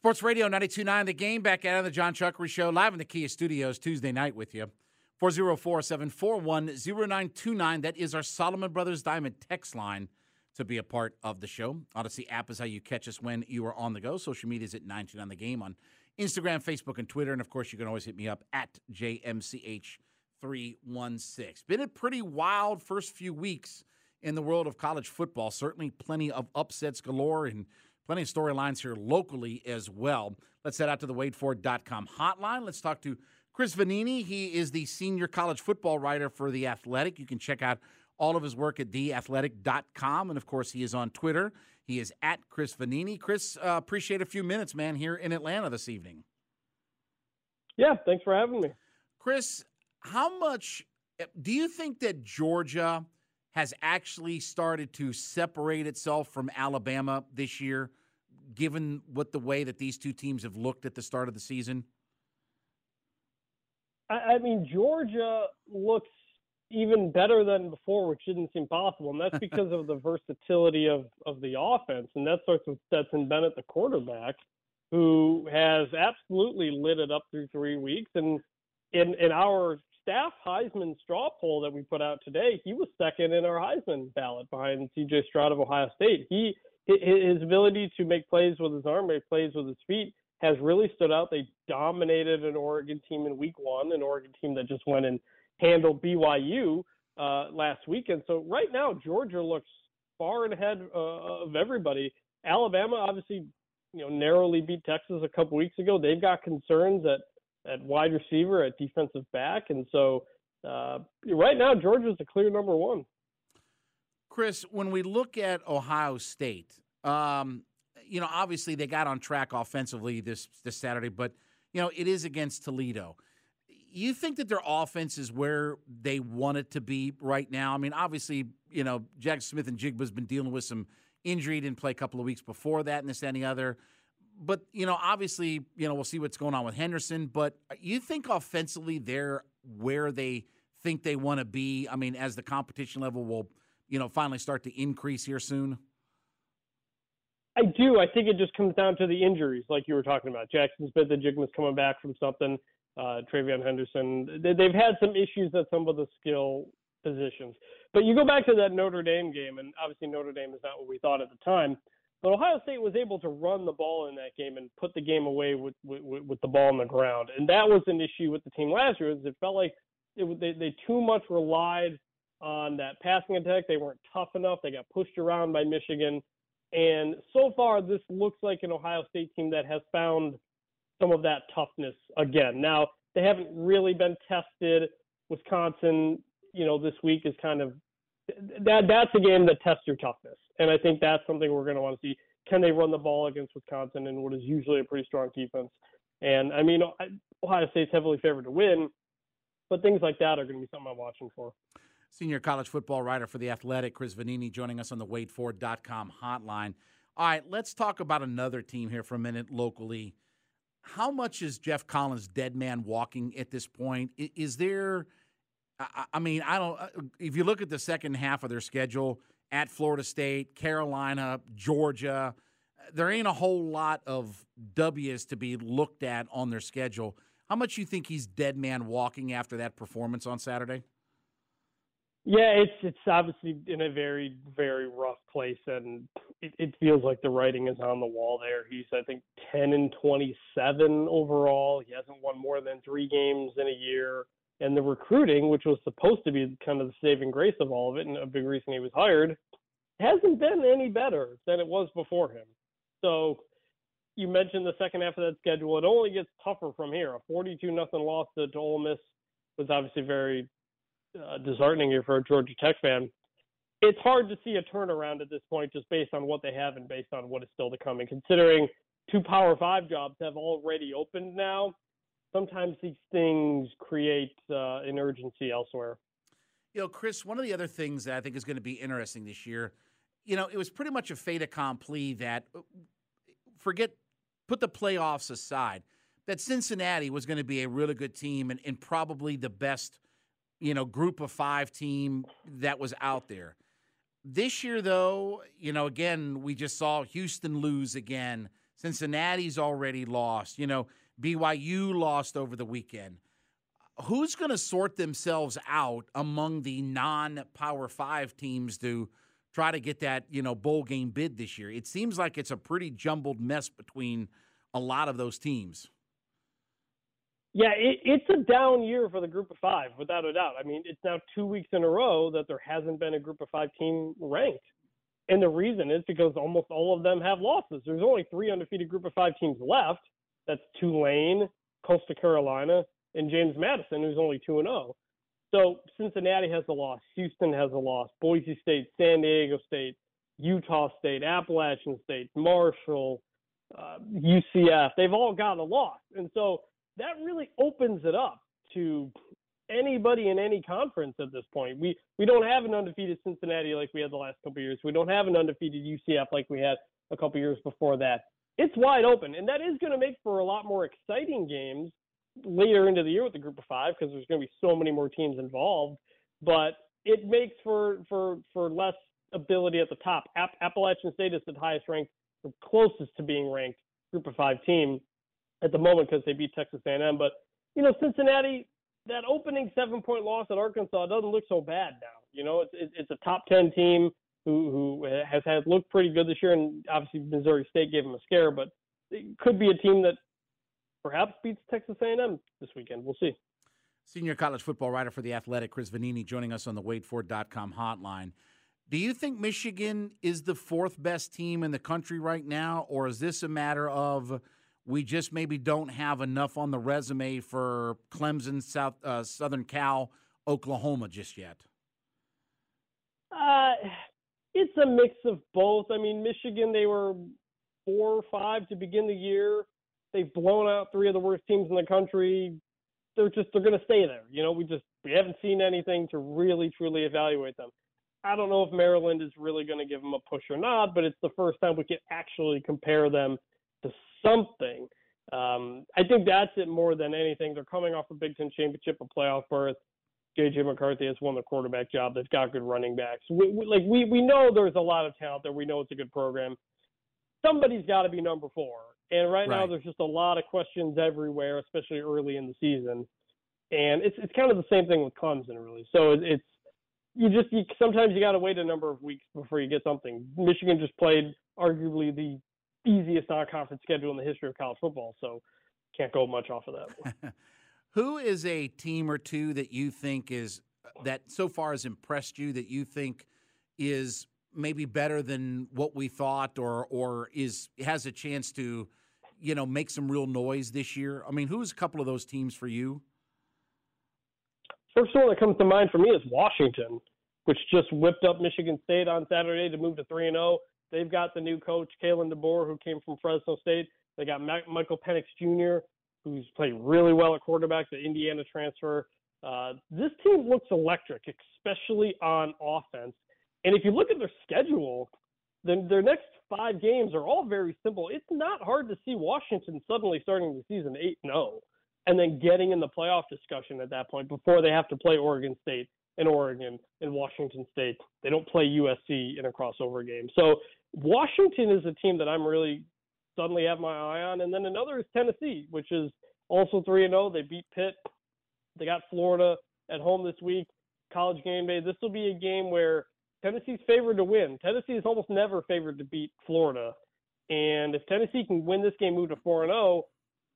Sports Radio 92.9 The Game back out of the John Chuckery Show live in the Kia Studios Tuesday night with you. 404-741-0929. That is our Solomon Brothers Diamond text line to be a part of the show. Audacy app is how you catch us when you are on the go. Social media is at 929 The Game on Instagram, Facebook, and Twitter. And, of course, you can always hit me up at JMCH316. Been a pretty wild first few weeks in the world of college football. Certainly plenty of upsets galore and – Plenty of storylines here locally as well. Let's head out to the WadeFord.com hotline. Let's talk to Chris Vannini. He is the senior college football writer for The Athletic. You can check out all of his work at theathletic.com. And of course, he is on Twitter. He is at Chris Vannini. Chris, uh, appreciate a few minutes, man, here in Atlanta this evening. Yeah, thanks for having me. Chris, how much do you think that Georgia has actually started to separate itself from Alabama this year? Given what the way that these two teams have looked at the start of the season? I, I mean, Georgia looks even better than before, which didn't seem possible, and that's because of the versatility of of the offense, and that starts with Stetson Bennett, the quarterback, who has absolutely lit it up through three weeks, and in in our staff Heisman straw poll that we put out today, he was second in our Heisman ballot behind C.J. Stroud of Ohio State. He his ability to make plays with his arm, make plays with his feet, has really stood out. They dominated an Oregon team in Week One, an Oregon team that just went and handled BYU uh, last weekend. So right now, Georgia looks far ahead uh, of everybody. Alabama obviously, you know, narrowly beat Texas a couple weeks ago. They've got concerns at at wide receiver, at defensive back, and so uh, right now Georgia's the clear number one. Chris, when we look at Ohio State, um, you know, obviously they got on track offensively this this Saturday, but you know it is against Toledo. You think that their offense is where they want it to be right now? I mean, obviously, you know, Jack Smith-Njigba's been dealing with some injury, didn't play a couple of weeks before that, and this and the other. But you know, obviously, you know, we'll see what's going on with Henderson. But you think offensively they're where they think they want to be? I mean, as the competition level will you know, finally start to increase here soon? I do. I think it just comes down to the injuries, like you were talking about. Jaxon Smith-Njigba's coming back from something. Uh, TreVeyon Henderson. They, they've had some issues at some of the skill positions. But you go back to that Notre Dame game, and obviously Notre Dame is not what we thought at the time. But Ohio State was able to run the ball in that game and put the game away with with, with the ball on the ground, and that was an issue with the team last year. Is it felt like it, they they too much relied on that passing attack. They weren't tough enough. They got pushed around by Michigan. And so far, this looks like an Ohio State team that has found some of that toughness again. Now, they haven't really been tested. Wisconsin, you know, this week is kind of that that's a game that tests your toughness. And I think that's something we're going to want to see. Can they run the ball against Wisconsin and what is usually a pretty strong defense? And I mean, Ohio State's heavily favored to win, but things like that are going to be something I'm watching for. Senior college football writer for The Athletic, Chris Vannini, joining us on the WadeFord.com hotline. All right, let's talk about another team here for a minute locally. How much is Geoff Collins dead man walking at this point? Is there, I mean, I don't, uh, if you look at the second half of their schedule at Florida State, Carolina, Georgia, there ain't a whole lot of W's to be looked at on their schedule. How much you think he's dead man walking after that performance on Saturday? Yeah, it's it's obviously in a very very rough place, and it, it feels like the writing is on the wall there. He's I think ten and twenty seven overall. He hasn't won more than three games in a year, and the recruiting, which was supposed to be kind of the saving grace of all of it, and a big reason he was hired, hasn't been any better than it was before him. So you mentioned the second half of that schedule. It only gets tougher from here. A 42 nothing loss to, to Ole Miss was obviously very uh, disheartening here for a Georgia Tech fan. It's hard to see a turnaround at this point just based on what they have and based on what is still to come. And considering two Power Five jobs have already opened now, sometimes these things create uh, an urgency elsewhere. You know, Chris, one of the other things that I think is going to be interesting this year, you know, it was pretty much a fait accompli that uh, forget, put the playoffs aside, that Cincinnati was going to be a really good team and, and probably the best – you know, group of five team that was out there. This year, though, you know, again, we just saw Houston lose again. Cincinnati's already lost. You know, BYU lost over the weekend. Who's going to sort themselves out among the non Power Five teams to try to get that, you know, bowl game bid this year? It seems like it's a pretty jumbled mess between a lot of those teams. Yeah, it, it's a down year for the group of five, without a doubt. I mean, it's now two weeks in a row that there hasn't been a group of five team ranked. And the reason is because almost all of them have losses. There's only three undefeated group of five teams left. That's Tulane, Coastal Carolina, and James Madison, who's only 2 and 0. So Cincinnati has a loss, Houston has a loss, Boise State, San Diego State, Utah State, Appalachian State, Marshall, uh, UCF. They've all got a loss. And so that really opens it up to anybody in any conference at this point. We we don't have an undefeated Cincinnati like we had the last couple years. We don't have an undefeated UCF like we had a couple years before that. It's wide open, and that is going to make for a lot more exciting games later into the year with the group of five because there's going to be so many more teams involved. But it makes for for for less ability at the top. App- Appalachian State is the highest ranked, closest to being ranked group of five team at the moment because they beat Texas A&M. But you know, Cincinnati, that opening seven point loss at Arkansas doesn't look so bad now. You know, it's it's a top ten team who who has had looked pretty good this year, and obviously Missouri State gave them a scare, but it could be a team that perhaps beats Texas A&M this weekend. We'll see. Senior college football writer for the Athletic, Chris Vannini, joining us on the WadeFord.com hotline. Do you think Michigan is the fourth best team in the country right now, or is this a matter of we just maybe don't have enough on the resume for Clemson, South uh, Southern Cal, Oklahoma just yet? Uh, it's a mix of both. I mean, Michigan they were four or five to begin the year. They've blown out three of the worst teams in the country. They're just they're going to stay there. You know, we just we haven't seen anything to really truly evaluate them. I don't know if Maryland is really going to give them a push or not, but it's the first time we can actually compare them to something. Um, I think that's it more than anything. They're coming off a Big Ten championship, a playoff berth. JJ McCarthy has won the quarterback job. They've got good running backs. We, we, like we we know there's a lot of talent there. We know it's a good program. Somebody's got to be number four, and right, right, now there's just a lot of questions everywhere, especially early in the season. And it's it's kind of the same thing with Clemson, really. So it, it's you just you, sometimes you got to wait a number of weeks before you get something. Michigan just played arguably the easiest non-conference schedule in the history of college football. So can't go much off of that. Who is a team or two that you think is that so far has impressed you that you think is maybe better than what we thought or or is has a chance to you know make some real noise this year? I mean, who's a couple of those teams for you? First one that comes to mind for me is Washington, which just whipped up Michigan State on Saturday to move to three and zero. They've got the new coach, Kalen DeBoer, who came from Fresno State. They got Michael Penix Jr., who's played really well at quarterback, the Indiana transfer. Uh, this team looks electric, especially on offense. And if you look at their schedule, then their next five games are all very simple. It's not hard to see Washington suddenly starting the season 8 0 and then getting in the playoff discussion at that point before they have to play Oregon State and Oregon and Washington State. They don't play USC in a crossover game. So Washington is a team that I'm really suddenly have my eye on. And then another is Tennessee, which is also 3 and 0. They beat Pitt. They got Florida at home this week. College game day. This will be a game where Tennessee's favored to win. Tennessee is almost never favored to beat Florida. And if Tennessee can win this game, move to 4 and 0,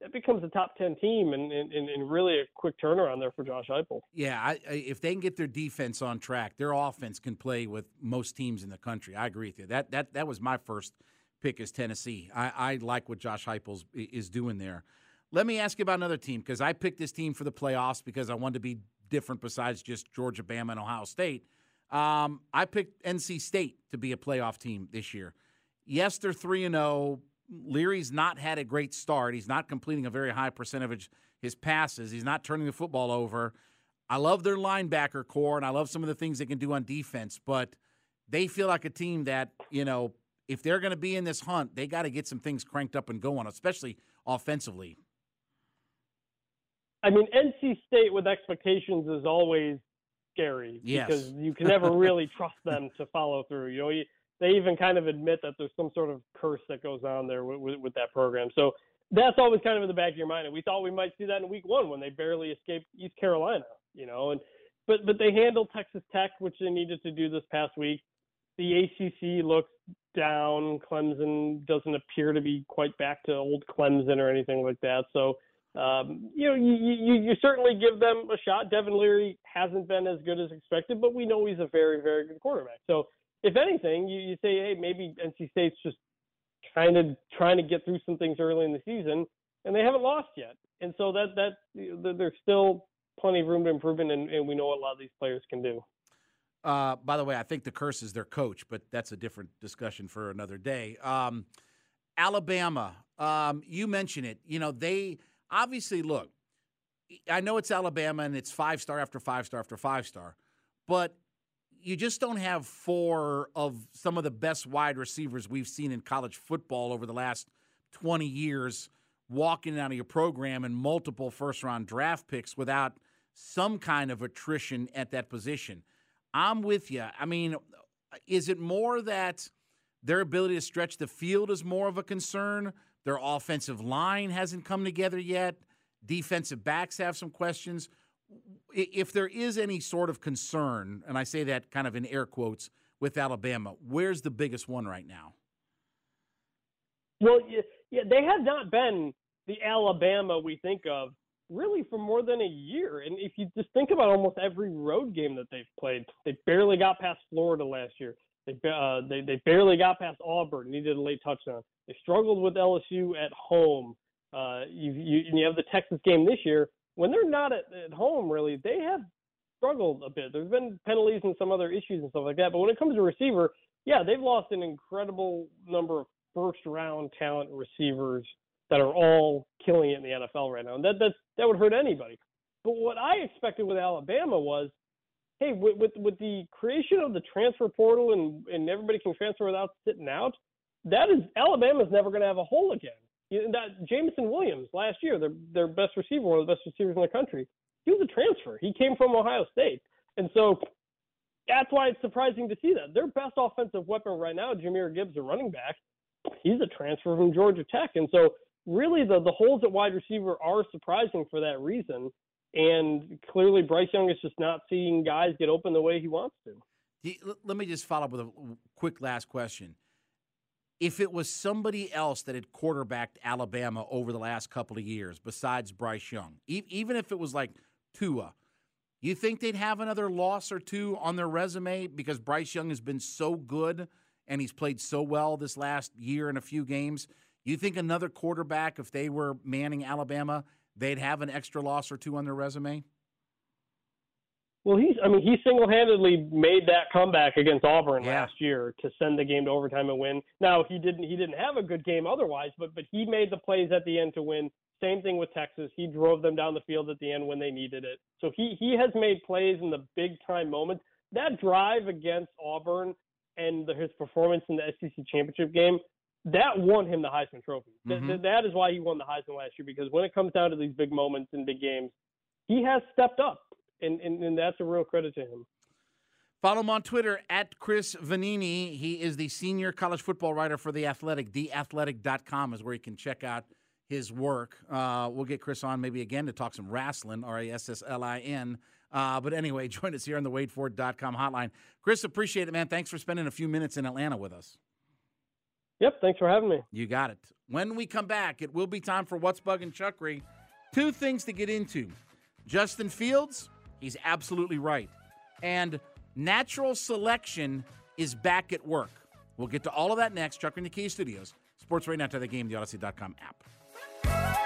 that becomes a top 10 team and, and, and really a quick turnaround there for Josh Heupel. Yeah, I, I, if they can get their defense on track, their offense can play with most teams in the country. I agree with you. That that that was my first pick is Tennessee. I, I like what Josh Heupel is doing there. Let me ask you about another team because I picked this team for the playoffs because I wanted to be different besides just Georgia, Bama, and Ohio State. Um, I picked NC State to be a playoff team this year. Yes, they're three and zero. Leary's not had a great start. He's not completing a very high percentage of his passes. He's not turning the football over. I love their linebacker corps and I love some of the things they can do on defense, but they feel like a team that you know if they're going to be in this hunt, they got to get some things cranked up and going, especially offensively. I mean, NC State with expectations is always scary yes. because you can never really trust them to follow through. You know, you, they even kind of admit that there's some sort of curse that goes on there with, with, with that program. So that's always kind of in the back of your mind. And we thought we might see that in week one when they barely escaped East Carolina, you know, and but but they handled Texas Tech, which they needed to do this past week. The ACC looks down. Clemson doesn't appear to be quite back to old Clemson or anything like that. So, um, you know, you, you, you certainly give them a shot. Devin Leary hasn't been as good as expected, but we know he's a very, very good quarterback. So, if anything, you, you say, hey, maybe NC State's just kind of trying to get through some things early in the season, and they haven't lost yet. And so that that there's still plenty of room to improvement, and, and we know what a lot of these players can do. Uh, by the way, I think the curse is their coach, but that's a different discussion for another day. Um, Alabama, um, you mentioned it. You know, they obviously look. I know it's Alabama and it's five star after five star after five star, but you just don't have four of some of the best wide receivers we've seen in college football over the last 20 years walking out of your program and multiple first round draft picks without some kind of attrition at that position. I'm with you. I mean, is it more that their ability to stretch the field is more of a concern? Their offensive line hasn't come together yet. Defensive backs have some questions. If there is any sort of concern, and I say that kind of in air quotes with Alabama, where's the biggest one right now? Well, yeah, they have not been the Alabama we think of really for more than a year. And if you just think about almost every road game that they've played, they barely got past Florida last year. They uh, they they barely got past Auburn, needed a late touchdown. They struggled with LSU at home. Uh, you, you you have the Texas game this year. When they're not at, at home, really, they have struggled a bit. There's been penalties and some other issues and stuff like that. But when it comes to receiver, yeah, they've lost an incredible number of first round talent receivers that are all killing it in the NFL right now. And that that that would hurt anybody. But what I expected with Alabama was, hey, with with, with the creation of the transfer portal and and everybody can transfer without sitting out, that is Alabama's never going to have a hole again. You know, that Jameson Williams last year, their their best receiver, one of the best receivers in the country, he was a transfer. He came from Ohio State, and so that's why it's surprising to see that their best offensive weapon right now, Jahmyr Gibbs, a running back, he's a transfer from Georgia Tech, and so really the the holes at wide receiver are surprising for that reason. And clearly, Bryce Young is just not seeing guys get open the way he wants to. Let me just follow up with a quick last question. If it was somebody else that had quarterbacked Alabama over the last couple of years besides Bryce Young, even if it was like Tua, you think they'd have another loss or two on their resume because Bryce Young has been so good and he's played so well this last year in a few games? You think another quarterback, if they were manning Alabama, they'd have an extra loss or two on their resume? Well, he's I mean, he single-handedly made that comeback against Auburn yeah. last year to send the game to overtime and win. Now, he didn't he didn't have a good game otherwise, but but he made the plays at the end to win. Same thing with Texas. He drove them down the field at the end when they needed it. So he he has made plays in the big time moments. That drive against Auburn and the, his performance in the SEC championship game that won him the Heisman Trophy. Mm-hmm. Th- that is why he won the Heisman last year because when it comes down to these big moments in big games, he has stepped up. And, and, and that's a real credit to him. Follow him on Twitter at Chris Vannini. He is the senior college football writer for The Athletic. TheAthletic.com is where you can check out his work. Uh, we'll get Chris on maybe again to talk some wrestling, R A S S L I N. Uh, but anyway, join us here on the WadeFord.com hotline. Chris, appreciate it, man. Thanks for spending a few minutes in Atlanta with us. Yep, thanks for having me. You got it. When we come back, it will be time for What's Bugging Chuckery. Two things to get into. Justin Fields, he's absolutely right. And natural selection is back at work. We'll get to all of that next. Chuck in the Kia Studios. Sports right now to the game, the Audacy.com app.